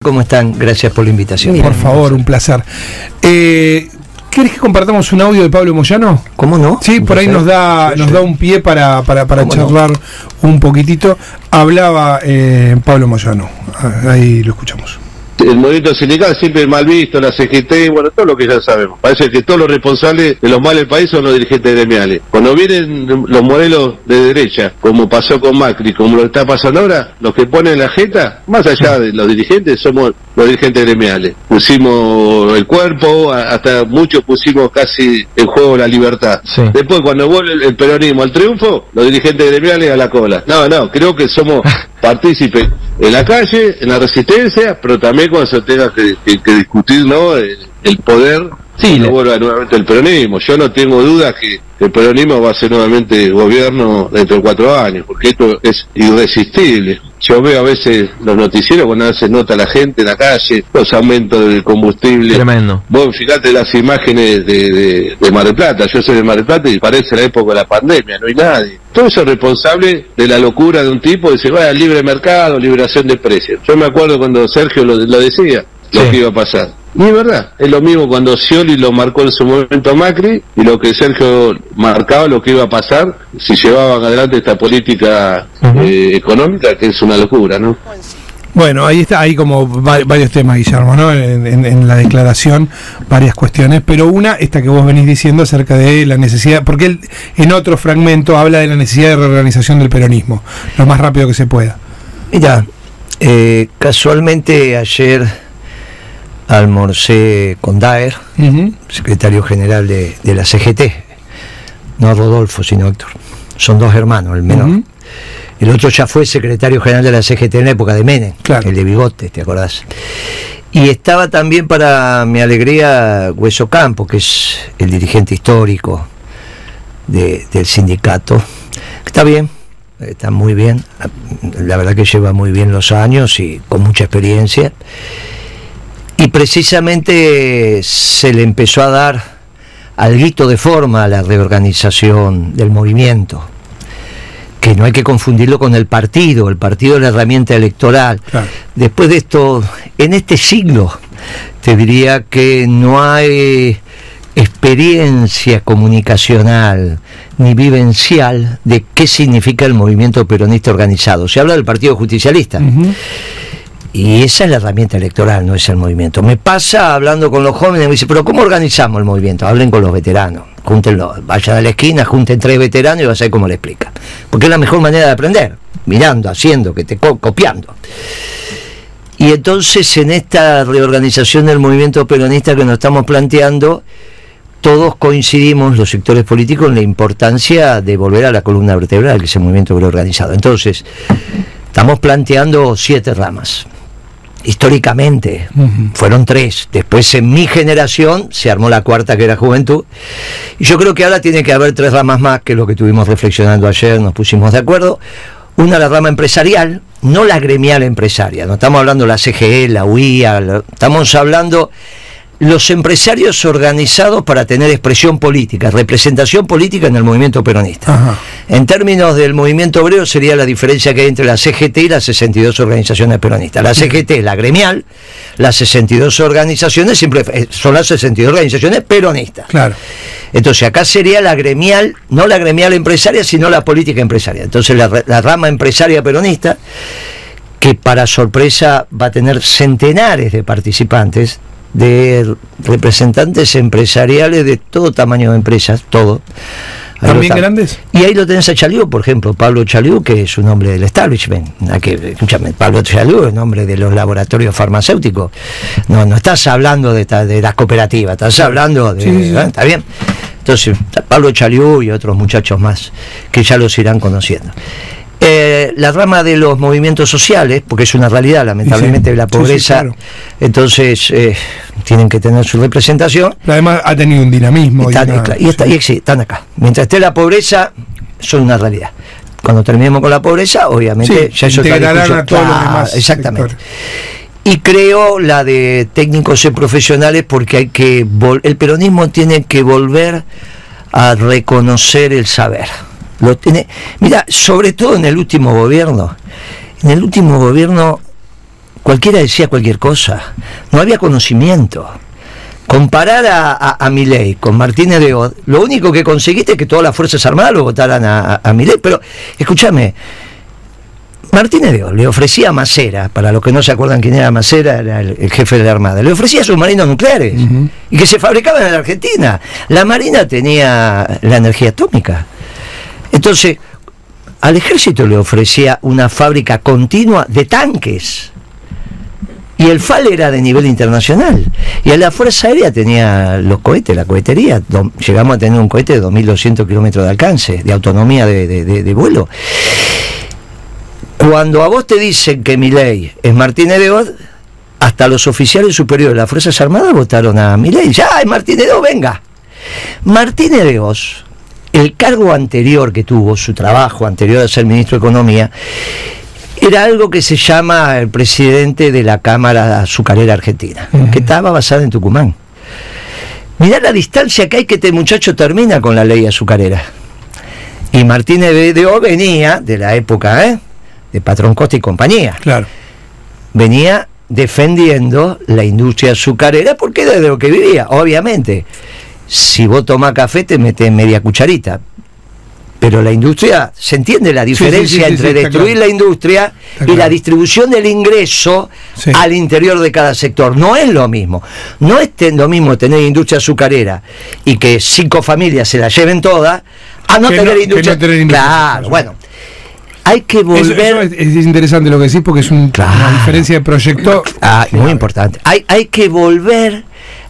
¿Cómo están? Gracias por la invitación. Por favor, un placer. Eh, ¿Querés que compartamos un audio de Pablo Moyano? ¿Cómo no? Sí, por ahí nos da, nos da un pie para, para, para charlar un poquitito. Hablaba eh, Pablo Moyano. Ah, Ahí lo escuchamos. El movimiento sindical siempre mal visto, la CGT, bueno, todo lo que ya sabemos. Parece que todos los responsables de los males del país son los dirigentes gremiales. Cuando vienen los modelos de derecha, como pasó con Macri, como lo está pasando ahora, los que ponen la jeta, más allá de los dirigentes, somos los dirigentes gremiales. Pusimos el cuerpo, hasta muchos pusimos casi en juego la libertad. Sí. Después, cuando vuelve el- el peronismo al triunfo, los dirigentes gremiales a la cola. No, no, creo que somos partícipes en la calle, en la resistencia, pero también cuando se tenga que, que- que discutir ¿no? el, el poder. Sí, le- vuelva nuevamente el peronismo. Yo no tengo dudas que el peronismo va a ser nuevamente gobierno dentro de cuatro años, porque esto es irresistible. Yo veo a veces los noticieros cuando a veces nota la gente en la calle, los aumentos del combustible. Tremendo. Vos fíjate las imágenes de, de, de Mar del Plata, yo soy de Mar del Plata y parece la época de la pandemia, no hay nadie. Todo eso es responsable de la locura de un tipo que se va al libre mercado, liberación de precios. Yo me acuerdo cuando Sergio lo, lo decía, lo que iba a pasar. Y es verdad, es lo mismo cuando Scioli lo marcó en su momento a Macri y lo que Sergio marcaba lo que iba a pasar si llevaban adelante esta política eh, económica, que es una locura, ¿no? Bueno, ahí está, hay como va- varios temas, Guillermo, ¿no? En, en- en la declaración, varias cuestiones, pero una, esta que vos venís diciendo acerca de la necesidad, porque él en otro fragmento habla de la necesidad de reorganización del peronismo, lo más rápido que se pueda. Mira, eh, casualmente ayer almorcé con Daer, secretario general de, de la CGT. No Rodolfo, sino Héctor. Son dos hermanos, el menor. El otro ya fue secretario general de la CGT en la época de Menem, Claro. el de bigote, ¿te acordás? Y estaba también para mi alegría Hueso Campo, que es el dirigente histórico de- del sindicato. Está bien, está muy bien. La verdad que lleva muy bien los años y con mucha experiencia. Precisamente se le empezó a dar algo de forma a la reorganización del movimiento que no hay que confundirlo con el partido, el partido es la herramienta electoral. Claro. Después de esto, en este siglo, te diría que no hay experiencia comunicacional ni vivencial de qué significa el movimiento peronista organizado. Se habla del Partido Justicialista. Y esa es la herramienta electoral, no es el movimiento. Me pasa hablando con los jóvenes, me dice, pero ¿cómo organizamos el movimiento? Hablen con los veteranos, júntenlo, vayan a la esquina, junten tres veteranos y vas a ver cómo le explica. Porque es la mejor manera de aprender, mirando, haciendo, que te co- copiando. Y entonces en esta reorganización del movimiento peronista que nos estamos planteando, todos coincidimos, los sectores políticos, en la importancia de volver a la columna vertebral, que es el movimiento organizado. Entonces, estamos planteando siete ramas. Históricamente fueron tres. Después en mi generación se armó la cuarta que era juventud. Y yo creo que ahora tiene que haber tres ramas más, que es lo que estuvimos reflexionando ayer, nos pusimos de acuerdo. Una la rama empresarial, no la gremial empresaria. No estamos hablando de la CGE, la UIA, la- estamos hablando los empresarios organizados para tener expresión política, representación política en el movimiento peronista. Ajá. En términos del movimiento obrero sería la diferencia que hay entre la CGT y las 62 organizaciones peronistas. La CGT es la gremial, las 62 organizaciones siempre eh, son las 62 organizaciones peronistas. Claro. Entonces acá sería la gremial, no la gremial empresaria, sino la política empresaria. Entonces la rama empresaria peronista, que para sorpresa va a tener centenares de participantes, de representantes empresariales de todo tamaño de empresas, todo. Ahí ¿También grandes? Y ahí lo tenés a Chaliú, por ejemplo, Pablo Chaliú, que es un hombre del establishment. Hay que, escúchame, Pablo Chaliú es un hombre de los laboratorios farmacéuticos. No, no estás hablando de, de las cooperativas, estás hablando de. Sí, sí, sí. ¿eh? ¿Está bien? Entonces, Pablo Chaliú y otros muchachos más que ya los irán conociendo. Eh, la rama de los movimientos sociales, porque es una realidad, lamentablemente, la pobreza, claro. entonces eh, tienen que tener su representación. Pero además ha tenido un dinamismo. y Están, una- cla- y, está- y sí, están acá. Mientras esté la pobreza, son una realidad. Cuando terminemos con la pobreza, obviamente, Sí, ya es otra integrarán discusión. a todos los Claro, demás Exactamente. sectores. Y creo la de técnicos y profesionales porque hay que el peronismo tiene que volver a reconocer el saber. Lo tiene, mira, sobre todo en el último gobierno. En el último gobierno cualquiera decía cualquier cosa, no había conocimiento. Comparar a, a, a Milei con Martínez de Oz, lo único que conseguiste es que todas las Fuerzas Armadas lo votaran a, a, Milei, pero escúchame, Martínez de Oz le ofrecía a Macera, para los que no se acuerdan quién era Macera, era el, el jefe de la Armada, le ofrecía submarinos nucleares uh -huh. y que se fabricaban en la Argentina. La Marina tenía la energía atómica. Entonces, al ejército le ofrecía una fábrica continua de tanques. Y el FAL era de nivel internacional. Y la Fuerza Aérea tenía los cohetes, la cohetería. Llegamos a tener un cohete de 2.200 kilómetros de alcance, de autonomía de, vuelo. Cuando a vos te dicen que mi ley es Martínez de Oz, hasta los oficiales superiores de las Fuerzas Armadas votaron a mi ley. Ya, es Martínez de Oz, venga. Martínez de Oz, el cargo anterior que tuvo, su trabajo anterior a ser ministro de Economía, era algo que se llama el presidente de la Cámara Azucarera Argentina, uh -huh. que estaba basada en Tucumán. Mirá la distancia que hay que este muchacho termina con la ley azucarera. Y Martínez de O venía de la época ¿eh? de Patrón Costa y compañía. Claro. Venía defendiendo la industria azucarera porque era de lo que vivía, obviamente. Si vos tomás café te metes media cucharita, pero la industria, ¿se entiende la diferencia sí, sí, sí, entre destruir claro. la industria está y claro. la distribución del ingreso al interior de cada sector? No es lo mismo. No es lo mismo tener industria azucarera y que cinco familias se la lleven todas a no, que tener, no, industria. no tener industria. Claro, bueno. Hay que volver. Eso, eso es, es, interesante lo que decís porque es un, claro. una diferencia de proyecto. Ah, muy importante. Hay, hay que volver,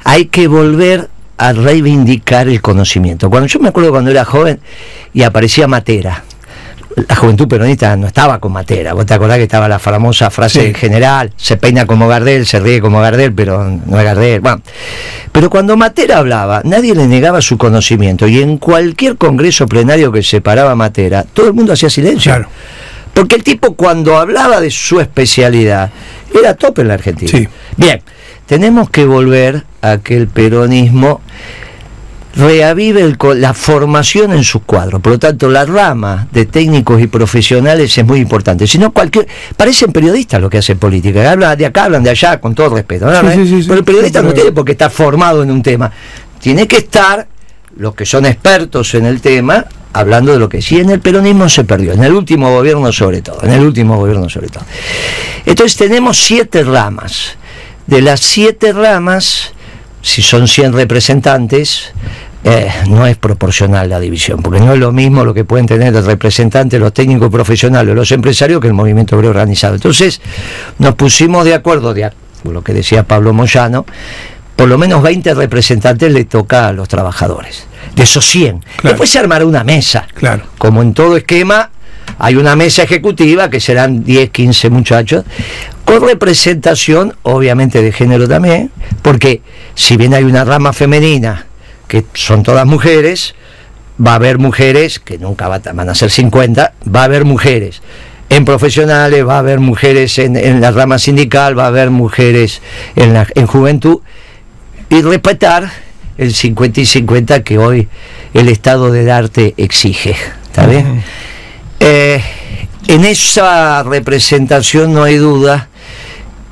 hay que volver a reivindicar el conocimiento. Cuando yo me acuerdo cuando era joven y aparecía Matera, la juventud peronista no estaba con Matera. Vos te acordás que estaba la famosa frase sí. general, se peina como Gardel, se ríe como Gardel, pero no es Gardel. Bueno, pero cuando Matera hablaba, nadie le negaba su conocimiento y en cualquier congreso plenario que se paraba Matera, todo el mundo hacía silencio. Claro. Porque el tipo cuando hablaba de su especialidad era top en la Argentina. Sí. Bien, tenemos que volver a que el peronismo reavive el, la formación en sus cuadros. Por lo tanto, la rama de técnicos y profesionales es muy importante. Si no, cualquier. Parecen periodistas lo que hacen política. Hablan de acá, hablan de allá, con todo respeto. ¿no? Sí, sí, sí, pero el periodista no tiene por qué estar formado en un tema. Tiene que estar los que son expertos en el tema hablando de lo que sí en el peronismo se perdió, en el último gobierno sobre todo, en el último gobierno sobre todo. Entonces tenemos siete ramas. De las siete ramas, si son 100 representantes, eh, no es proporcional la división, porque no es lo mismo lo que pueden tener los representantes, los técnicos profesionales, los empresarios, que el movimiento obrero organizado. Entonces, nos pusimos de acuerdo, de lo que decía Pablo Moyano, por lo menos 20 representantes le toca a los trabajadores, de esos 100. Claro. Después se armará una mesa, claro. como en todo esquema, hay una mesa ejecutiva que serán 10, 15 muchachos, con representación, obviamente, de género también, porque si bien hay una rama femenina, que son todas mujeres, va a haber mujeres, que nunca van a ser 50, va a haber mujeres en profesionales, va a haber mujeres en, en la rama sindical, va a haber mujeres en, la, en juventud, y respetar el 50 y 50 que hoy el estado del arte exige. ¿Está bien? Eh, en esa representación no hay duda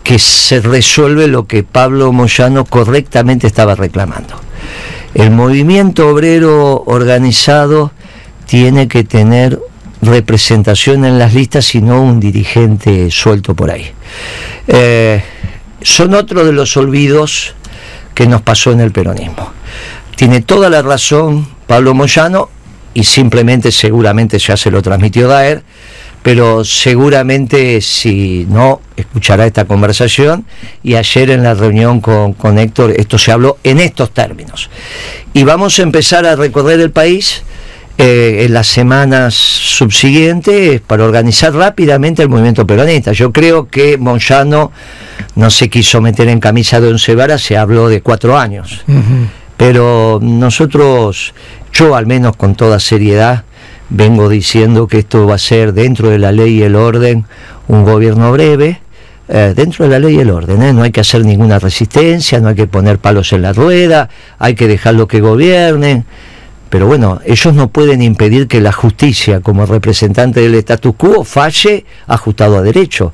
que se resuelve lo que Pablo Moyano correctamente estaba reclamando. El movimiento obrero organizado tiene que tener representación en las listas y no un dirigente suelto por ahí. Eh, son otro de los olvidos que nos pasó en el peronismo. Tiene toda la razón Pablo Moyano y simplemente seguramente ya se lo transmitió Daer, pero seguramente si no escuchará esta conversación y ayer en la reunión con, con Héctor esto se habló en estos términos. Y vamos a empezar a recorrer el país eh, en las semanas subsiguientes para organizar rápidamente el movimiento peronista. Yo creo que Moyano no se quiso meter en camisa de once varas, se habló de cuatro años. Uh -huh. Pero nosotros, yo al menos con toda seriedad, vengo diciendo que esto va a ser dentro de la ley y el orden un gobierno breve, eh, dentro de la ley y el orden, ¿eh? no hay que hacer ninguna resistencia, no hay que poner palos en la rueda, hay que dejarlo que gobiernen, Pero bueno, ellos no pueden impedir que la justicia, como representante del status quo, falle ajustado a derecho.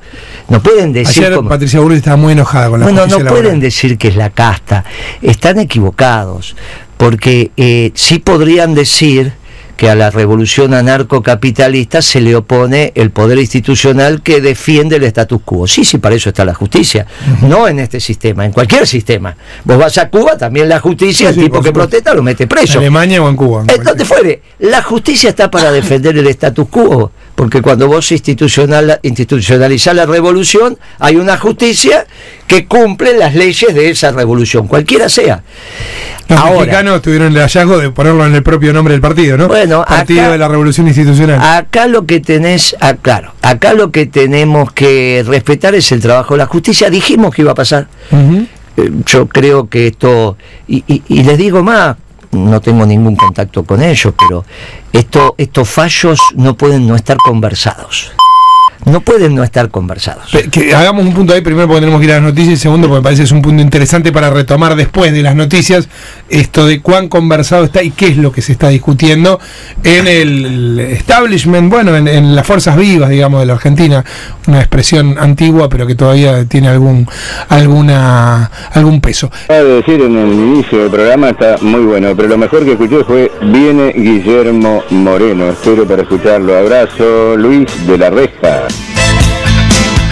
No pueden decir. Ayer Patricia Burri estaba muy enojada con la Bueno, no pueden decir que es la casta. Están equivocados. Porque eh, sí podrían decir que a la revolución anarcocapitalista se le opone el poder institucional que defiende el status quo. Sí, sí, para eso está la justicia. No en este sistema, en cualquier sistema. Vos vas a Cuba, también la justicia, Sí, sí, el tipo que protesta lo mete En preso. Alemania o en Cuba. Donde fuere, la justicia está para defender el status quo, porque cuando vos institucional, institucionalizás la revolución, hay una justicia que cumple las leyes de esa revolución, cualquiera sea. Los Ahora, mexicanos tuvieron el hallazgo de ponerlo en el propio nombre del partido, ¿no? Bueno, Partido acá- de la Revolución Institucional. acá lo que tenés, ah, claro, acá lo que tenemos que respetar es el trabajo de la justicia. Dijimos que iba a pasar. Eh, yo creo que esto, y, y- y les digo más, no tengo ningún contacto con ellos, pero esto, estos fallos no pueden no estar conversados. No pueden no estar conversados. Pe- Que hagamos un punto ahí, primero porque tenemos que ir a las noticias y segundo porque me parece que es un punto interesante para retomar después de las noticias esto de cuán conversado está y qué es lo que se está discutiendo en el establishment, bueno, en, en las fuerzas vivas, digamos, de la Argentina, una expresión antigua pero que todavía tiene algún alguna algún peso. Acaba de decir en el inicio del programa está muy bueno, pero lo mejor que escuché fue Viene Guillermo Moreno. Espero para escucharlo. Abrazo, Luis de la Reja.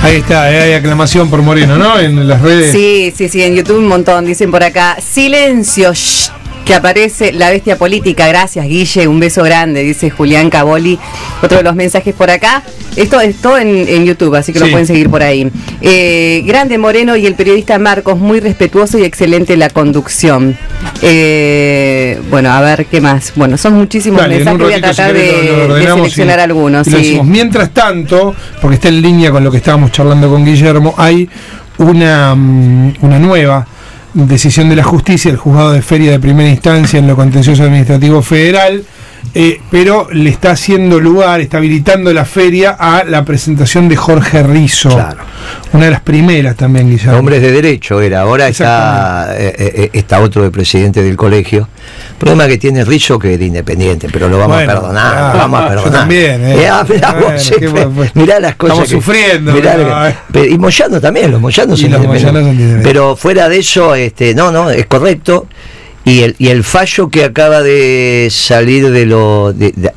Ahí está, eh, hay aclamación por Moreno, ¿no? En las redes. Sí, sí, sí, en YouTube un montón, dicen por acá. Silencio, shh, que aparece la bestia política. Gracias, Guille, un beso grande, dice Julián Caboli. Otro de los mensajes por acá. Esto es todo en, en YouTube, así que lo pueden seguir por ahí. Eh, grande Moreno y el periodista Marcos, muy respetuoso y excelente la conducción. Eh, bueno, a ver qué más. Bueno, son muchísimos Dale, mensajes, voy a si tratar de, lo- lo de ordenamos seleccionar y- algunos. y sí. Mientras tanto, porque está en línea con lo que estábamos charlando con Guillermo, hay una, mm, una nueva decisión de la justicia, el juzgado de feria de primera instancia en lo contencioso administrativo federal, eh, pero le está haciendo lugar, está habilitando la feria a la presentación de Jorge Rizo. Claro. Una de las primeras también, Guillermo. Hombres de derecho era, ahora está, eh, eh, está otro de presidente del colegio. Problema que tiene Rizzo que es de independiente, pero lo vamos Bueno, a perdonar, claro, lo vamos a perdonar. también, eh. ah, mirá vos, Bueno, eh, qué bueno, pues. mirá las cosas. Estamos que- sufriendo, mirá eh. pe- y Moyano también, los Moyanos Y son los independientes. Moyanos son independientes. Pero fuera de eso, este, no, no, es correcto. Y el, y el fallo que acaba de salir de lo de- de-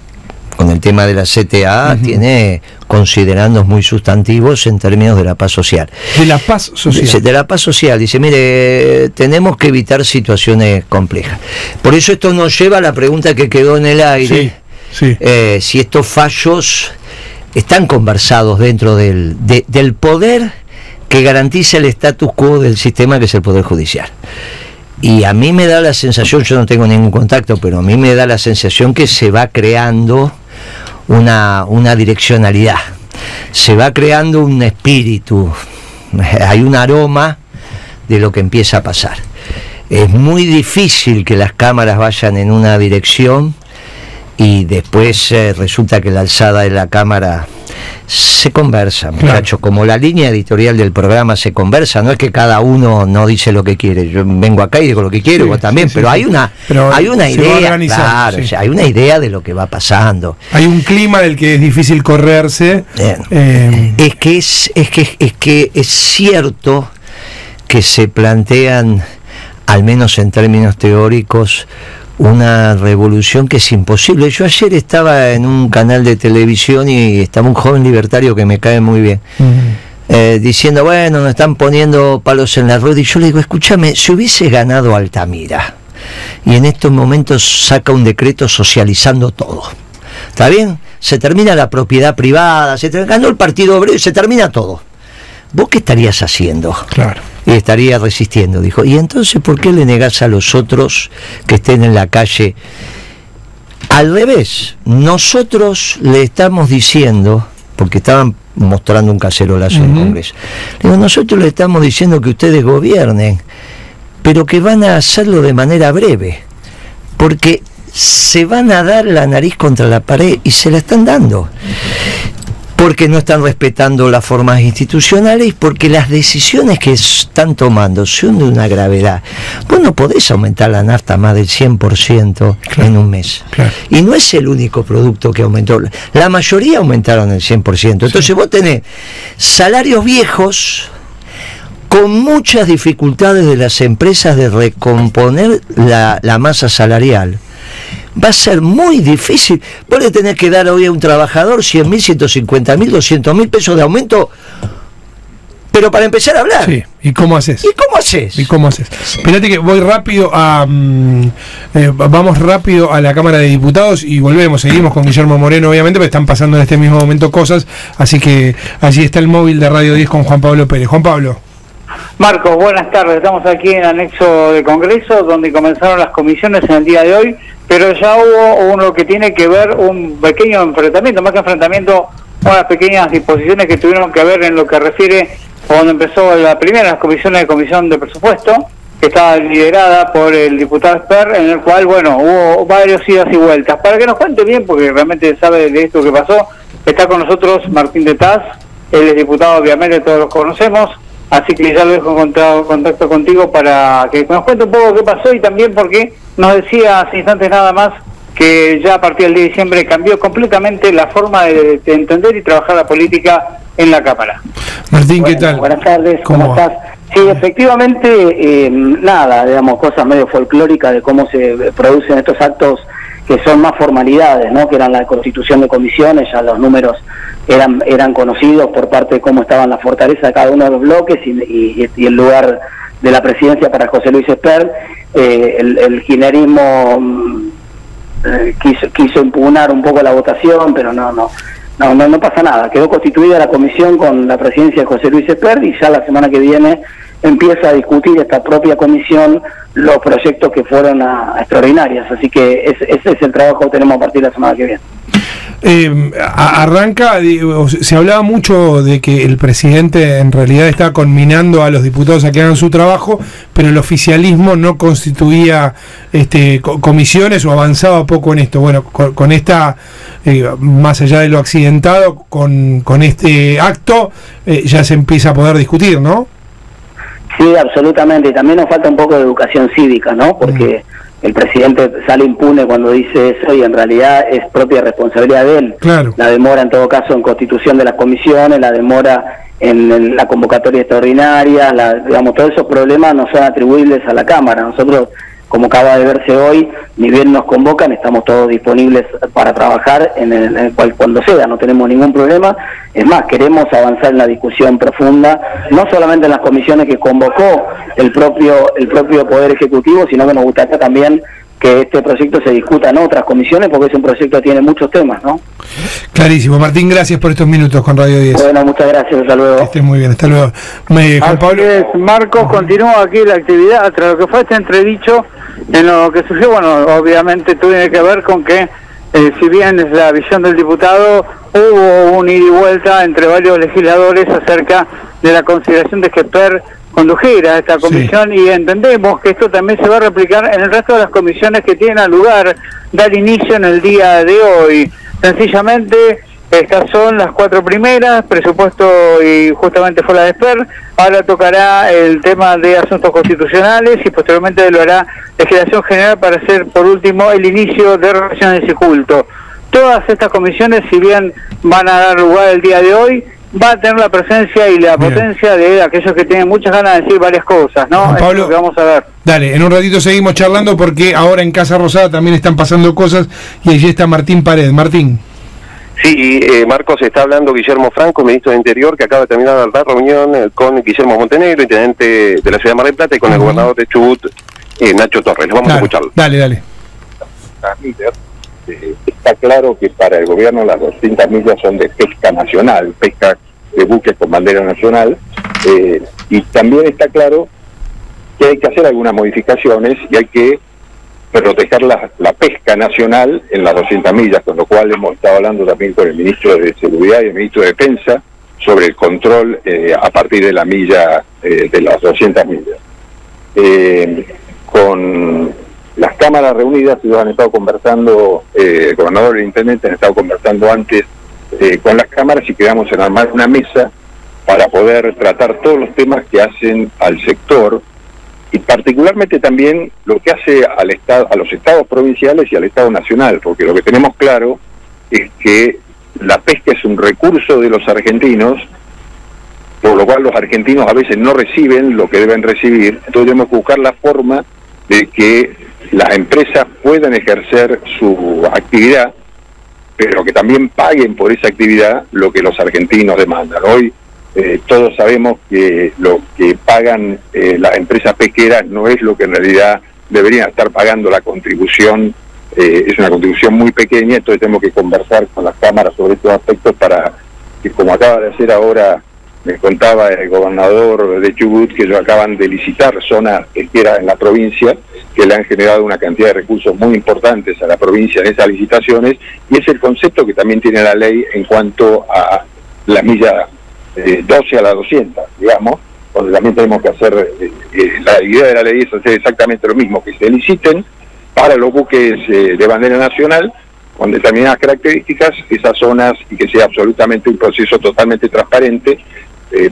con el tema de la CTA tiene considerandos muy sustantivos en términos de la paz social. De la paz social. Dice, de la paz social, dice, mire, tenemos que evitar situaciones complejas. Por eso esto nos lleva a la pregunta que quedó en el aire, Sí, sí. eh, si estos fallos están conversados dentro del, de- del poder que garantiza el status quo del sistema que es el Poder Judicial. Y a mí me da la sensación, yo no tengo ningún contacto, pero a mí me da la sensación que se va creando una, una direccionalidad, se va creando un espíritu, hay un aroma de lo que empieza a pasar. Es muy difícil que las cámaras vayan en una dirección y después eh, resulta que la alzada de la cámara se conversa, muchachos, como la línea editorial del programa se conversa, no es que cada uno no dice lo que quiere, yo vengo acá y digo lo que quiero, Sí, vos también, sí, pero sí. hay una Pero hay una idea, claro, sí. o sea, hay una idea de lo que va pasando. Hay un clima del que es difícil correrse. Eh, Es que es, es que es que es cierto que se plantean, al menos en términos teóricos, una revolución que es imposible. Yo ayer estaba en un canal de televisión y estaba un joven libertario que me cae muy bien. eh, diciendo, bueno, nos están poniendo palos en la rueda. Y yo le digo, escúchame, si hubiese ganado Altamira y en estos momentos saca un decreto socializando todo, ¿está bien? Se termina la propiedad privada, se ganó el Partido Obrero y se termina todo. ¿Vos qué estarías haciendo? claro. Y estaría resistiendo, dijo. ¿Y entonces por qué le negás a los otros que estén en la calle? Al revés, nosotros le estamos diciendo, porque estaban mostrando un cacerolazo en el Ujú. Congreso, digo, nosotros le estamos diciendo que ustedes gobiernen, pero que van a hacerlo de manera breve, porque se van a dar la nariz contra la pared y se la están dando. Porque no están respetando las formas institucionales porque las decisiones que están tomando son de una gravedad. Vos no podés aumentar la nafta más del 100% en un mes. Claro. Y no es el único producto que aumentó. La mayoría aumentaron el 100%. Entonces vos tenés salarios viejos con muchas dificultades de las empresas de recomponer la, la masa salarial. Va a ser muy difícil. Vos le tenés que dar hoy a un trabajador 100 mil, 150 mil, 200 mil pesos de aumento, pero para empezar a hablar. Sí. ¿Y cómo haces? ¿Y cómo haces? ¿Y cómo haces? Espérate que voy rápido a. mm, eh, vamos rápido a la Cámara de Diputados y volvemos. Seguimos con Guillermo Moreno, obviamente, pero están pasando en este mismo momento cosas. Así que allí está el móvil de Radio 10 con Juan Pablo Pérez. Juan Pablo. Marcos, buenas tardes. Estamos aquí en anexo de Congreso, donde comenzaron las comisiones en el día de hoy, pero ya hubo uno que tiene que ver un pequeño enfrentamiento, más que enfrentamiento, unas pequeñas disposiciones que tuvieron que ver en lo que refiere cuando empezó la primera las comisiones de comisión de presupuesto, que estaba liderada por el diputado Esper, en el cual, bueno, hubo varios idas y vueltas. Para que nos cuente bien, porque realmente sabe de esto que pasó, está con nosotros Martín de Taz, él es diputado, obviamente todos los conocemos, así que ya lo dejo en contacto, contigo para que nos cuente un poco qué pasó y también porque nos decía hace instantes nada más que ya a partir del 10 de diciembre cambió completamente la forma de, de entender y trabajar la política en la Cámara. Martín, ¿qué tal? Buenas tardes, ¿Cómo ¿cómo, estás? Sí, efectivamente, eh, nada, digamos, cosas medio folclóricas de cómo se producen estos actos que son más formalidades, ¿no? Que eran la constitución de comisiones, ya los números eran eran conocidos por parte de cómo estaban las fortalezas de cada uno de los bloques y, el lugar de la presidencia para José Luis Esper, eh, el, el kirchnerismo mm, eh, quiso, quiso impugnar un poco la votación, pero no, no, no, no, no pasa nada. Quedó constituida la comisión con la presidencia de José Luis Esper y ya la semana que viene empieza a discutir esta propia comisión los proyectos que fueron a, a extraordinarias. Así que ese, es el trabajo que tenemos a partir de la semana que viene. A- arranca, se hablaba mucho de que el presidente en realidad estaba conminando a los diputados a que hagan su trabajo, pero el oficialismo no constituía este, co- comisiones o avanzaba poco en esto. Bueno, con, con esta, eh, más allá de lo accidentado, con, con este acto eh, ya se empieza a poder discutir, ¿no? Sí, absolutamente. Y también nos falta un poco de educación cívica, ¿no? Porque el presidente sale impune cuando dice eso y en realidad es propia responsabilidad de él. Claro. La demora, en todo caso, en constitución de las comisiones, la demora en, en la convocatoria extraordinaria, la, digamos, todos esos problemas no son atribuibles a la Cámara. Nosotros, como acaba de verse hoy, ni bien nos convocan, estamos todos disponibles para trabajar en el, en el cual cuando sea, no tenemos ningún problema. Es más, queremos avanzar en la discusión profunda, no solamente en las comisiones que convocó el propio el propio Poder Ejecutivo, sino que nos gustaría también que este proyecto se discuta en otras comisiones, porque es un proyecto que tiene muchos temas, ¿no? Clarísimo. Martín, gracias por estos minutos con Radio 10. Bueno, muchas gracias, hasta luego. Que estés muy bien, hasta luego. Me- Juan Así Pablo. es, Marcos, continúa aquí la actividad tras lo que fue este entredicho en lo que surgió, bueno, obviamente tiene que ver con que, eh, si bien es la visión del diputado, hubo un ida y vuelta entre varios legisladores acerca de la consideración de que PER condujera esta comisión y entendemos que esto también se va a replicar en el resto de las comisiones que tienen lugar, dar inicio en el día de hoy. Sencillamente, estas son las cuatro primeras, presupuesto y justamente fue la de SPER. Ahora tocará el tema de asuntos constitucionales y posteriormente lo hará legislación general para hacer por último el inicio de relaciones y culto. Todas estas comisiones, si bien van a dar lugar el día de hoy, va a tener la presencia y la Bien. potencia de aquellos que tienen muchas ganas de decir varias cosas, ¿no? Juan Eso es Pablo. lo que vamos a ver. Dale, en un ratito seguimos charlando porque ahora en Casa Rosada también están pasando cosas y allí está Martín Pared. Martín. Sí, eh, Marcos, está hablando Guillermo Franco, ministro de Interior, que acaba de terminar la reunión eh, con Guillermo Montenegro, intendente de la ciudad de Mar del Plata, y con el gobernador de Chubut, eh, Nacho Torres. Vamos a escucharlo. Dale, dale. Eh, está claro que para el gobierno las 200 millas son de pesca nacional, pesca de buques con bandera nacional, eh, y también está claro que hay que hacer algunas modificaciones y hay que proteger la, pesca nacional en las 200 millas, con lo cual hemos estado hablando también con el ministro de Seguridad y el ministro de Defensa sobre el control eh, a partir de la milla, eh, de las 200 millas. Eh, con las cámaras reunidas, ellos han estado conversando, eh, el gobernador y el intendente han estado conversando antes eh, con las cámaras y quedamos en armar una mesa para poder tratar todos los temas que hacen al sector y particularmente también lo que hace al estado, a los estados provinciales y al Estado nacional, porque lo que tenemos claro es que la pesca es un recurso de los argentinos, por lo cual los argentinos a veces no reciben lo que deben recibir, entonces tenemos que buscar la forma de que las empresas puedan ejercer su actividad, pero que también paguen por esa actividad lo que los argentinos demandan. Hoy eh, todos sabemos que lo que pagan eh, las empresas pesqueras no es lo que en realidad deberían estar pagando la contribución, eh, es una contribución muy pequeña, entonces tenemos que conversar con las cámaras sobre estos aspectos para que como acaba de hacer ahora me contaba el gobernador de Chubut que ellos acaban de licitar zonas pesqueras en la provincia que le han generado una cantidad de recursos muy importantes a la provincia en esas licitaciones y es el concepto que también tiene la ley en cuanto a la milla eh, 12 a la 200, digamos, donde también tenemos que hacer, eh, eh, la idea de la ley es hacer exactamente lo mismo, que se liciten para los buques eh, de bandera nacional con determinadas características esas zonas y que sea absolutamente un proceso totalmente transparente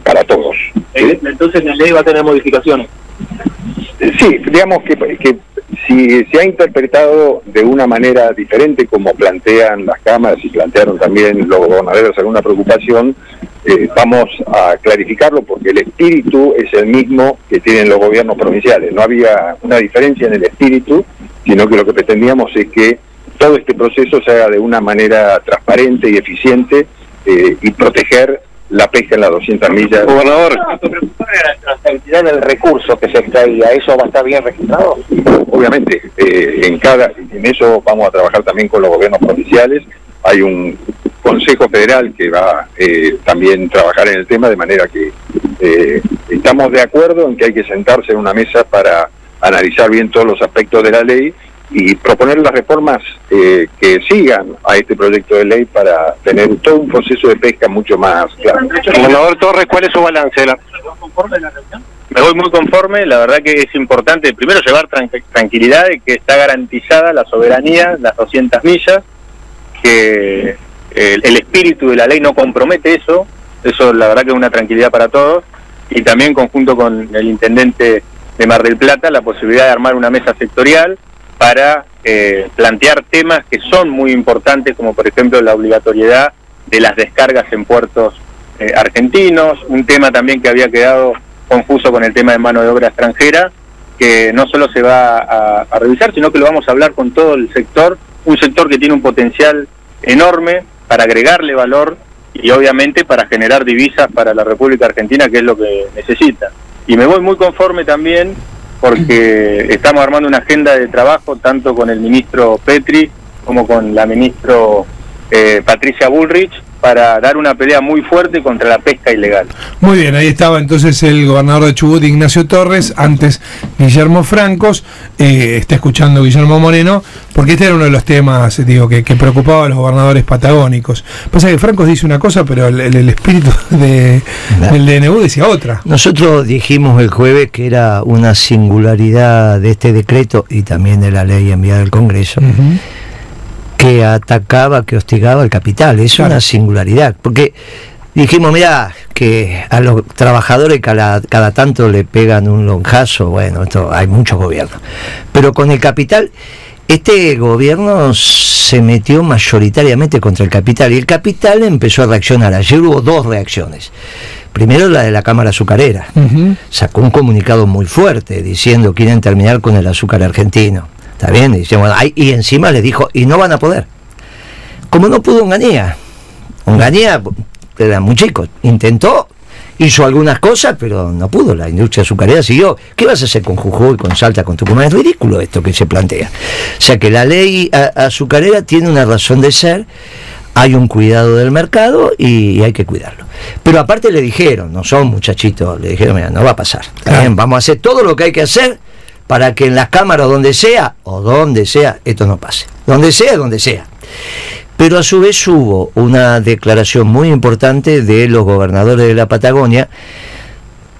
para todos. Entonces la ley va a tener modificaciones. Sí, digamos que, que si se ha interpretado de una manera diferente como plantean las cámaras y plantearon también los gobernadores alguna preocupación, eh, vamos a clarificarlo porque el espíritu es el mismo que tienen los gobiernos provinciales. No había una diferencia en el espíritu, sino que lo que pretendíamos es que todo este proceso se haga de una manera transparente y eficiente eh, y proteger la pesca en las 200 millas. Gobernador, La cantidad del recurso que se extraía, ¿eso va a estar bien registrado? obviamente eh, en cada en eso vamos a trabajar también con los gobiernos provinciales hay un consejo federal que va eh, también trabajar en el tema de manera que eh, estamos de acuerdo en que hay que sentarse en una mesa para analizar bien todos los aspectos de la ley y proponer las reformas eh, que sigan a este proyecto de ley para tener todo un proceso de pesca mucho más claro. gobernador Torres, ¿cuál es su balance? la- conforme la reunión? Me voy muy conforme, la verdad que es importante primero llevar tran- tranquilidad de que está garantizada la soberanía, las 200 millas, que el, espíritu de la ley no compromete eso, eso la verdad que es una tranquilidad para todos, y también conjunto con el intendente de Mar del Plata la posibilidad de armar una mesa sectorial para eh, plantear temas que son muy importantes, como por ejemplo la obligatoriedad de las descargas en puertos eh, argentinos, un tema también que había quedado confuso con el tema de mano de obra extranjera, que no solo se va a revisar, sino que lo vamos a hablar con todo el sector, un sector que tiene un potencial enorme para agregarle valor y obviamente para generar divisas para la República Argentina, que es lo que necesita. Y me voy muy conforme también porque estamos armando una agenda de trabajo tanto con el ministro Petri como con la ministro eh, Patricia Bullrich para dar una pelea muy fuerte contra la pesca ilegal. Muy bien, ahí estaba entonces el gobernador de Chubut, Ignacio Torres, antes Guillermo Francos, eh, está escuchando Guillermo Moreno, porque este era uno de los temas, digo, que, que preocupaba a los gobernadores patagónicos. Pasa que Francos dice una cosa, pero el, el- el espíritu de, del DNU decía otra. Nosotros dijimos el jueves que era una singularidad de este decreto y también de la ley enviada al Congreso. Que atacaba, que hostigaba al capital. Es Claro. una singularidad. Porque dijimos, mira, que a los trabajadores cada, cada tanto le pegan un lonjazo. Bueno, esto hay muchos gobiernos. Pero con el capital, este gobierno se metió mayoritariamente contra el capital y el capital empezó a reaccionar. Ayer hubo dos reacciones. Primero la de la Cámara Azucarera sacó un comunicado muy fuerte diciendo que quieren terminar con el azúcar argentino. ¿Está bien? Y, dice, bueno, y encima le dijo, y no van a poder. Como no pudo Onganía. Onganía era muy chico. Intentó, hizo algunas cosas, pero no pudo. La industria azucarera siguió. ¿Qué vas a hacer con Jujuy, con Salta, con Tucumán? Es ridículo esto que se plantea. O sea que la ley a- azucarera tiene una razón de ser hay un cuidado del mercado y hay que cuidarlo. Pero aparte le dijeron, no son muchachitos, le dijeron, mira, no va a pasar. Bien, vamos a hacer todo lo que hay que hacer para que en las cámaras donde sea, o donde sea, esto no pase. Donde sea, donde sea. Pero a su vez hubo una declaración muy importante de los gobernadores de la Patagonia,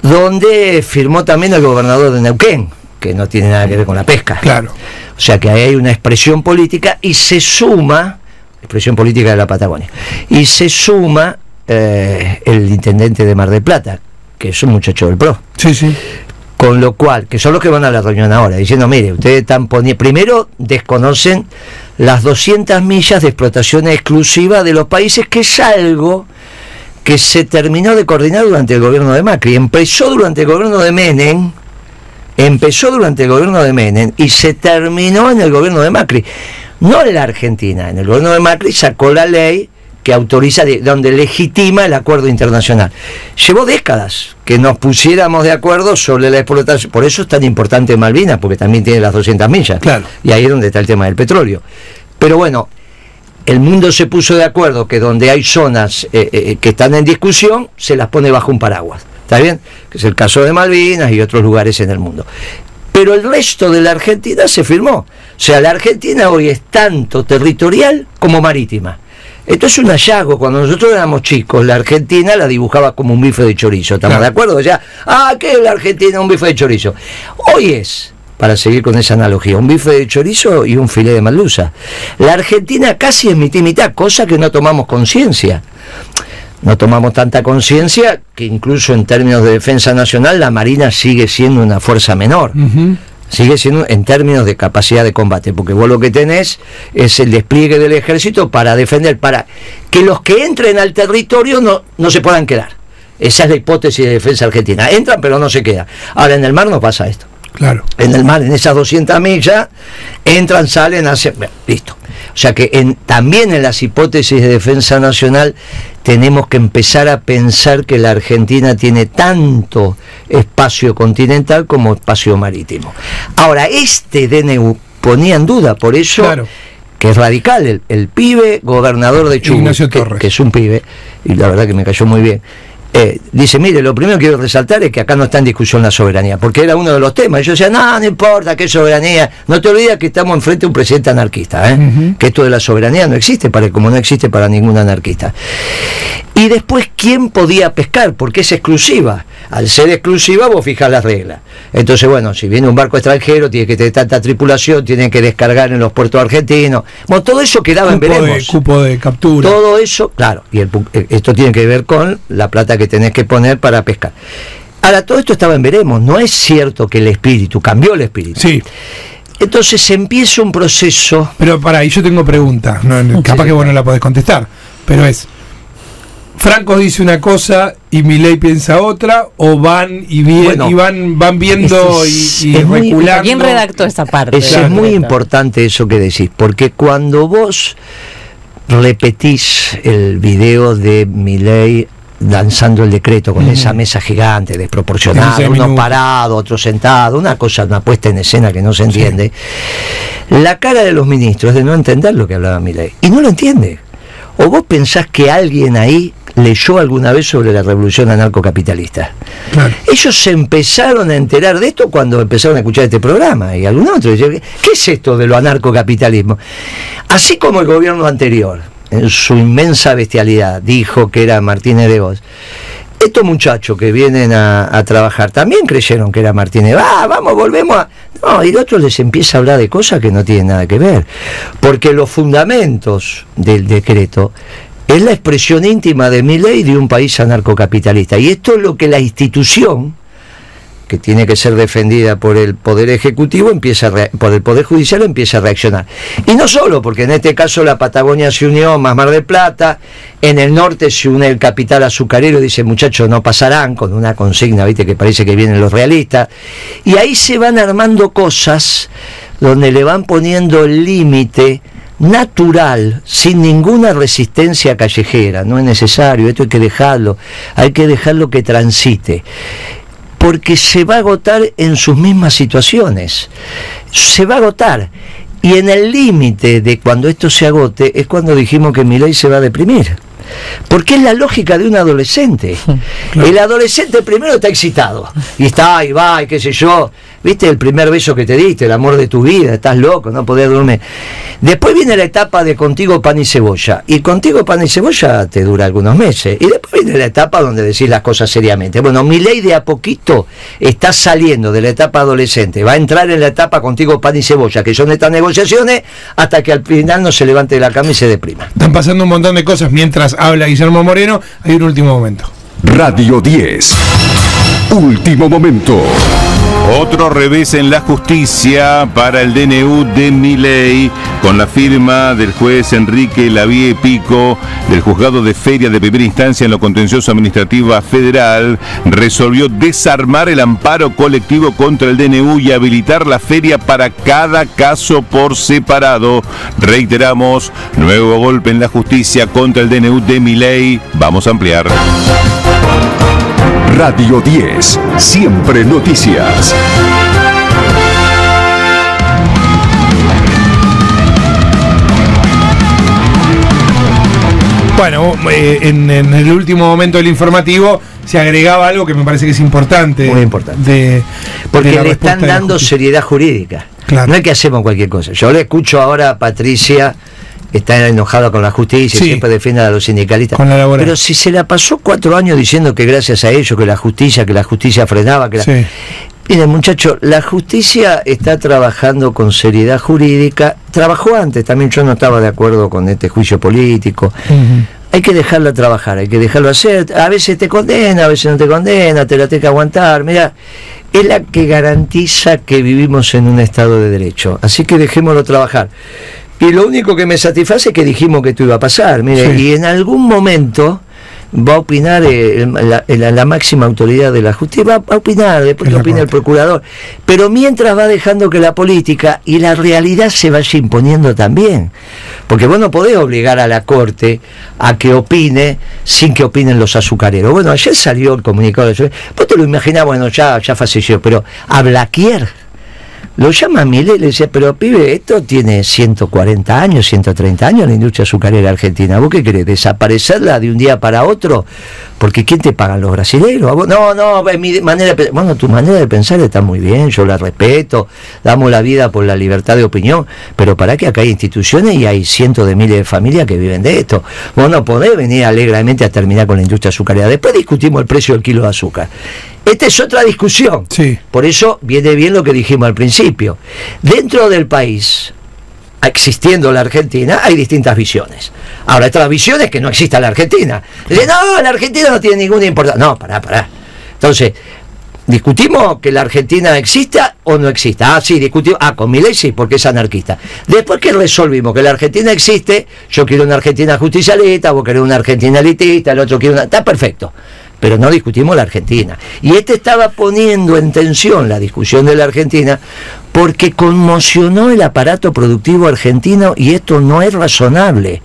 donde firmó también el gobernador de Neuquén, que no tiene nada que ver con la pesca. Claro. O sea que ahí hay una expresión política y se suma expresión política de la Patagonia. Y se suma eh, el intendente de Mar del Plata, que es un muchacho del PRO. Sí, sí. Con lo cual, que son los que van a la reunión ahora, diciendo, mire, ustedes están poniendo, primero desconocen las 200 millas de explotación exclusiva de los países, que es algo que se terminó de coordinar durante el gobierno de Macri. Empezó durante el gobierno de Menem, empezó durante el gobierno de Menem y se terminó en el gobierno de Macri. No en la Argentina, en el gobierno de Macri sacó la ley que autoriza, de- donde legitima el acuerdo internacional. Llevó décadas que nos pusiéramos de acuerdo sobre la explotación. Por eso es tan importante Malvinas, porque también tiene las 200 millas. Claro. Y ahí es donde está el tema del petróleo. Pero bueno, el mundo se puso de acuerdo que donde hay zonas eh, eh, que están en discusión, se las pone bajo un paraguas. ¿Está bien? Que es el caso de Malvinas y otros lugares en el mundo. Pero el resto de la Argentina se firmó. O sea, la Argentina hoy es tanto territorial como marítima. Esto es un hallazgo. Cuando nosotros éramos chicos, la Argentina la dibujaba como un bife de chorizo. ¿Estamos Claro. de acuerdo? Ya, ah, ¿qué es la Argentina? Un bife de chorizo. Hoy es, para seguir con esa analogía, un bife de chorizo y un filé de merluza. La Argentina casi es mitad y mitad, cosa que no tomamos conciencia. No tomamos tanta conciencia que incluso en términos de defensa nacional la Marina sigue siendo una fuerza menor. Sigue siendo en términos de capacidad de combate, porque vos lo que tenés es el despliegue del ejército para defender, para que los que entren al territorio no, no se puedan quedar. Esa es la hipótesis de defensa argentina. Entran pero no se quedan. Ahora en el mar no pasa esto. Claro. En el mar, en esas 200 millas, entran, salen, hacen... bueno, listo. O sea que en, también en las hipótesis de defensa nacional tenemos que empezar a pensar que la Argentina tiene tanto espacio continental como espacio marítimo. Ahora, este DNU ponía en duda, por eso Claro. que es radical, el, el pibe gobernador de Chubut, que, que es un pibe, y la verdad que me cayó muy bien. Eh, dice, mire, lo primero que quiero resaltar es que acá no está en discusión la soberanía, porque era uno de los temas. Y yo decía, no, no importa, qué soberanía. No te olvides que estamos enfrente de un presidente anarquista, ¿eh? Que esto de la soberanía no existe, para, como no existe para ningún anarquista. Y después, ¿quién podía pescar? Porque es exclusiva. Al ser exclusiva, vos fijas las reglas. Entonces, bueno, si viene un barco extranjero, tiene que tener tanta tripulación, tienen que descargar en los puertos argentinos. Bueno, todo eso quedaba en de, veremos. cupo de captura. Todo eso, claro, y el eh, esto tiene que ver con la plata que tenés que poner para pescar. Ahora, todo esto estaba en veremos. No es cierto que el espíritu, cambió el espíritu. Sí, Entonces empieza un proceso. pero para ahí yo tengo pregunta. No, no, capaz Sí. que vos no la podés contestar. Pero es. Franco dice una cosa y Milei piensa otra, o van y, bien, Bueno, y van, van viendo es- y, y es muy- reculando. ¿Quién redactó esa parte? Es, Claro, es muy importante eso que decís, porque cuando vos repetís el video de Milei lanzando el decreto con esa mesa gigante, desproporcionada, 16 uno parado, otro sentado, una cosa, una puesta en escena que no se entiende, la cara de los ministros es de no entender lo que hablaba Milei. Y no lo entiende. ¿O vos pensás que alguien ahí leyó alguna vez sobre la revolución anarcocapitalista? Claro. Ellos se empezaron a enterar de esto cuando empezaron a escuchar este programa y algún otro. ¿Qué es esto de lo anarcocapitalismo? Así como el gobierno anterior, en su inmensa bestialidad, dijo que era Martínez de Vos. Estos muchachos que vienen a, trabajar también creyeron que era Martínez. Ah, vamos, volvemos a. No, y el otro les empieza a hablar de cosas que no tienen nada que ver. Porque los fundamentos del decreto es la expresión íntima de mi ley de un país anarcocapitalista. Y esto es lo que la institución, que tiene que ser defendida por el Poder Ejecutivo, empieza a por el Poder Judicial, empieza a reaccionar. Y no solo, porque en este caso la Patagonia se unió más Mar del Plata, en el norte se une el capital azucarero dice, muchachos, no pasarán, con una consigna, viste, que parece que vienen los realistas. Y ahí se van armando cosas donde le van poniendo el límite natural, sin ninguna resistencia callejera, no es necesario, esto hay que dejarlo, hay que dejarlo que transite porque se va a agotar en sus mismas situaciones. Se va a agotar. Y en el límite de cuando esto se agote es cuando dijimos que mi ley se va a deprimir. Porque es la lógica de un adolescente. El adolescente primero está excitado. Y está, y va, y qué sé yo. Viste el primer beso que te diste, el amor de tu vida, estás loco, no podés dormir. Después viene la etapa de contigo pan y cebolla, y contigo pan y cebolla te dura algunos meses, y después viene la etapa donde decís las cosas seriamente. Bueno, mi ley de a poquito está saliendo de la etapa adolescente, va a entrar en la etapa contigo pan y cebolla, que son estas negociaciones, hasta que al final no se levante de la cama y se deprima. Están pasando un montón de cosas mientras habla Guillermo Moreno. Hay un último momento. Radio 10. Último momento. Otro revés en la justicia para el DNU de Miley, con la firma del juez Enrique Lavie Pico del juzgado de feria de primera instancia en lo contencioso administrativa federal, resolvió desarmar el amparo colectivo contra el DNU y habilitar la feria para cada caso por separado. Reiteramos, nuevo golpe en la justicia contra el DNU de Miley. Vamos a ampliar. Radio 10. Siempre noticias. Bueno, eh, en, en el último momento del informativo se agregaba algo que me parece que es importante. Muy importante. De, Porque de le están dando seriedad jurídica. Claro. No es que hacemos cualquier cosa. Yo le escucho ahora a Patricia, está enojada con la justicia, Sí. siempre defiende a los sindicalistas. Con la laboral. Pero si se la pasó cuatro años diciendo que gracias a ellos, que la justicia, que la justicia frenaba, que la... Sí. Miren, muchachos, la justicia está trabajando con seriedad jurídica. Trabajó antes, también yo no estaba de acuerdo con este juicio político. Hay que dejarla trabajar, hay que dejarlo hacer. A veces te condena, a veces no te condena, te la tenés que aguantar. Mira, es la que garantiza que vivimos en un Estado de Derecho. Así que dejémoslo trabajar. Y lo único que me satisface es que dijimos que esto iba a pasar. Mire, Sí. y en algún momento va a opinar eh, el- la, la- la máxima autoridad de la justicia, va a opinar, después la opine el procurador. Pero mientras va dejando que la política y la realidad se vaya imponiendo también. Porque vos no podés obligar a la Corte a que opine sin que opinen los azucareros. Bueno, ayer salió el comunicado de Vos te lo imaginás, bueno, ya, ya falleció, pero a Blaquier lo llama Milei y le decía, pero pibe, esto tiene 140 años, 130 años la industria azucarera argentina. ¿Vos qué querés? ¿Desaparecerla de un día para otro? Porque ¿quién te pagan los brasileños? No, no, mi manera de. Bueno, tu manera de pensar está muy bien, yo la respeto, damos la vida por la libertad de opinión, pero para que acá hay instituciones y hay cientos de miles de familias que viven de esto. Vos no podés venir alegremente a terminar con la industria azucarera. Después discutimos el precio del kilo de azúcar. Esta es otra discusión. Sí. Por eso viene bien lo que dijimos al principio. Dentro del país, existiendo la Argentina, hay distintas visiones. Ahora, esta visión es que no exista la Argentina. Dicen, no, la Argentina no tiene ninguna importancia. No, pará, pará. Entonces, discutimos que la Argentina exista o no exista. Ah, sí, discutimos. Ah, con mi ley sí, porque es anarquista. Después que resolvimos que la Argentina existe, yo quiero una Argentina justicialista, vos querés una Argentina elitista, el otro quiere una. Está perfecto. Pero no discutimos la Argentina. Y este estaba poniendo en tensión la discusión de la Argentina porque conmocionó el aparato productivo argentino y esto no es razonable.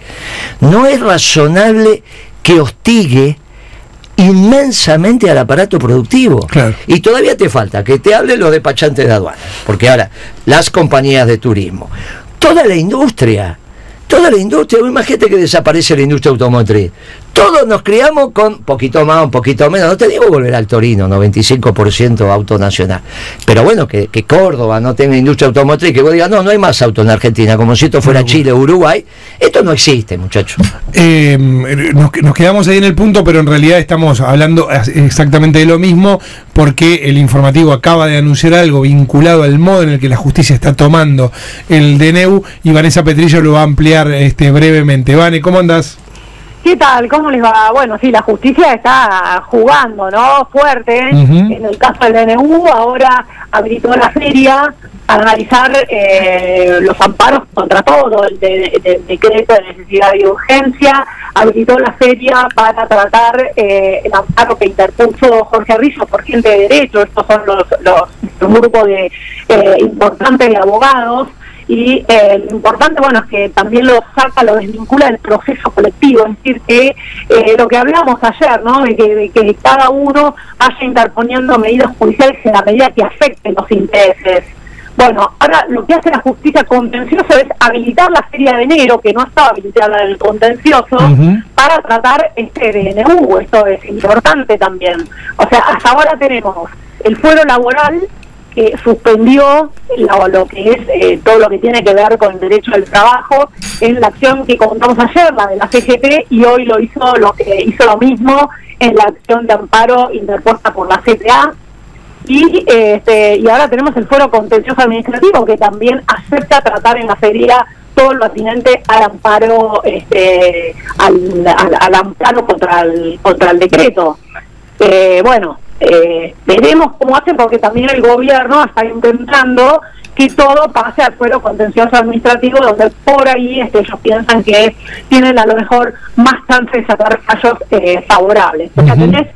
No es razonable que hostigue inmensamente al aparato productivo. Claro. Y todavía te falta que te hable los despachantes de aduanas, porque ahora las compañías de turismo, toda la industria, toda la industria, imagínate que desaparece la industria automotriz. Todos nos criamos con poquito más, un poquito menos. No te digo volver al Torino, 95% auto nacional. Pero bueno, que, que Córdoba no tenga industria automotriz, que vos digas, no, no hay más auto en Argentina, como si esto fuera Chile o Uruguay. Esto no existe, muchachos. Eh, nos, nos quedamos ahí en el punto, pero en realidad estamos hablando exactamente de lo mismo, porque el informativo acaba de anunciar algo vinculado al modo en el que la justicia está tomando el DNU y Vanessa Petrillo lo va a ampliar este, brevemente. Vane, ¿cómo andás? ¿Qué tal? ¿Cómo les va? Bueno, sí, la justicia está jugando, ¿no? Fuerte. En el caso del DNU, ahora habilitó la feria a analizar eh, los amparos contra todo, el de- decreto de necesidad y urgencia, habilitó la feria para tratar eh, el amparo que interpuso Jorge Rizzo por gente de derecho, estos son los, los un grupo de eh, importantes de abogados, y eh, lo importante, bueno, es que también lo saca, lo desvincula del proceso colectivo, es decir, que eh, lo que hablamos ayer, ¿no? De que, de que cada uno vaya interponiendo medidas judiciales en la medida que afecten los intereses. Bueno, ahora lo que hace la justicia contenciosa es habilitar la feria de enero, que no estaba habilitada en el contencioso, Ujú. para tratar este DNU. Esto es importante también. O sea, hasta ahora tenemos el fuero laboral eh, suspendió lo, lo que es eh, todo lo que tiene que ver con el derecho al trabajo en la acción que contamos ayer, la de la CGT, y hoy lo hizo lo que hizo lo mismo en la acción de amparo interpuesta por la CTA. Y, este, y ahora tenemos el Foro Contencioso Administrativo, que también acepta tratar en la feria todo lo atinente al amparo, este, al, al- al amparo contra el, contra el decreto. Eh, bueno, eh, veremos cómo hacen, porque también el gobierno está intentando que todo pase al fuero contencioso administrativo, donde por ahí este, ellos piensan que tienen a lo mejor más chance de sacar fallos eh, favorables. O sea, tenés,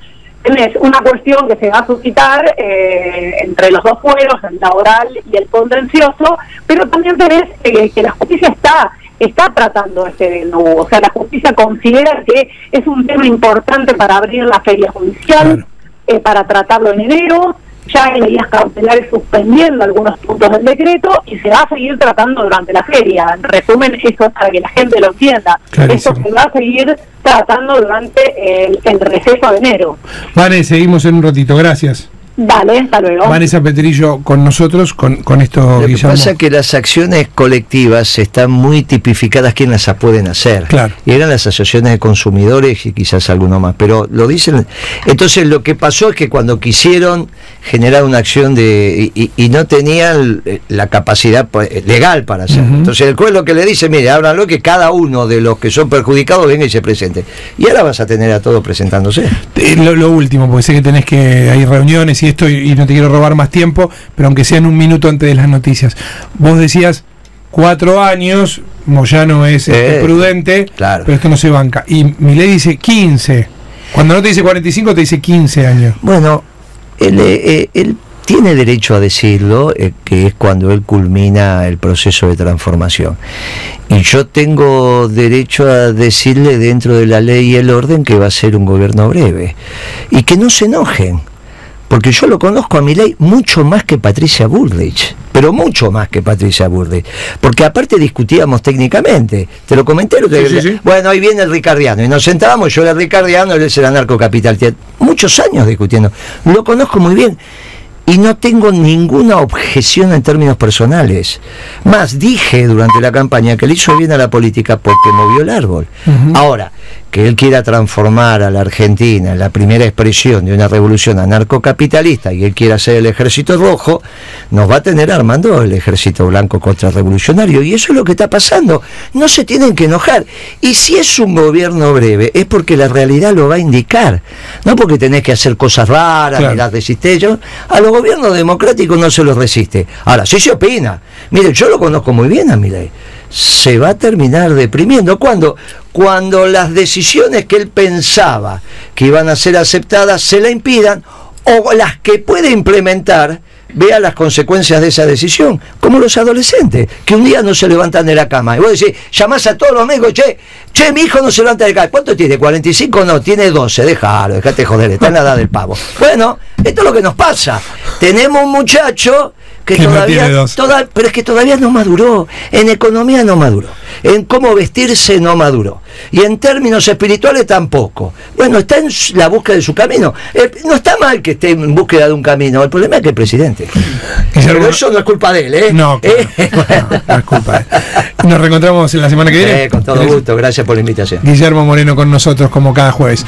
tenés una cuestión que se va a suscitar eh, entre los dos fueros, el laboral y el contencioso, pero también tenés eh, que la justicia está está tratando este de nuevo. O sea, la justicia considera que es un tema importante para abrir la feria judicial, eh, para tratarlo en enero. Ya hay medidas cautelares suspendiendo algunos puntos del decreto y se va a seguir tratando durante la feria. En resumen, eso es para que la gente lo entienda. Clarísimo. Esto se va a seguir tratando durante el, el receso de enero. Vane, seguimos en un ratito, gracias. Dale, hasta luego. Vanessa Petrillo con nosotros, con, con esto, Lo que Guillermo. pasa es que las acciones colectivas están muy tipificadas quién las pueden hacer. Claro. Y eran las asociaciones de consumidores y quizás alguno más. Pero lo dicen. Entonces lo que pasó es que cuando quisieron generar una acción de y, y- y no tenían eh, la capacidad pues, legal para hacerlo. Entonces el juez lo que le dice, mire, háblanlo que cada uno de los que son perjudicados venga y se presente. Y ahora vas a tener a todos presentándose. Eh, Lo, lo último, porque sé que tenés que hay reuniones y esto y, y no te quiero robar más tiempo, pero aunque sea en un minuto antes de las noticias. Vos decías cuatro años, Moyano es este, Eh, prudente, claro. pero esto no se banca. Y mi ley dice 15. Cuando no te dice 45, te dice 15 años. Bueno, él, eh, eh, él tiene derecho a decirlo, eh, que es cuando él culmina el proceso de transformación. Y yo tengo derecho a decirle dentro de la ley y el orden que va a ser un gobierno breve. Y que no se enojen. Porque yo lo conozco a mi ley mucho más que Patricia Bullrich, pero mucho más que Patricia Bullrich. Porque aparte discutíamos técnicamente. Te lo comenté el otro Sí, sí, sí. Bueno, ahí viene el ricardiano. Y nos sentábamos, yo era el ricardiano, él era anarcocapital. Muchos años discutiendo. Lo conozco muy bien. Y no tengo ninguna objeción en términos personales. Más, dije durante la campaña que le hizo bien a la política porque movió el árbol. Ahora, que él quiera transformar a la Argentina en la primera expresión de una revolución anarcocapitalista y él quiera hacer el ejército rojo, nos va a tener armando el ejército blanco contrarrevolucionario. Y eso es lo que está pasando. No se tienen que enojar. Y si es un gobierno breve, es porque la realidad lo va a indicar. No porque tenés que hacer cosas raras, Claro. mirar resistencia. A los gobiernos democráticos no se los resiste. Ahora, sí se opina. Mire, yo lo conozco muy bien a mi ley. Se va a terminar deprimiendo. ¿Cuándo? Cuando las decisiones que él pensaba que iban a ser aceptadas se la impidan o las que puede implementar vea las consecuencias de esa decisión, como los adolescentes, que un día no se levantan de la cama. Y vos decís, llamás a todos los médicos, che, che, mi hijo no se levanta de la cama. ¿Cuánto tiene? ¿45? No, tiene 12, déjalo, déjate joder, está en la edad del pavo. Bueno, esto es lo que nos pasa. Tenemos un muchacho que, todavía, toda- pero es que todavía no maduró, en economía no maduró, en cómo vestirse no maduró, y en términos espirituales tampoco. Bueno, está en la búsqueda de su camino. Eh, no está mal que esté en búsqueda de un camino, el problema es que el presidente. Pero eso no es culpa de él, ¿eh? No, claro. Eh, No es culpa de él. Nos reencontramos en la semana que viene. eh, con todo gusto, gracias por la invitación. Guillermo Moreno con nosotros como cada jueves.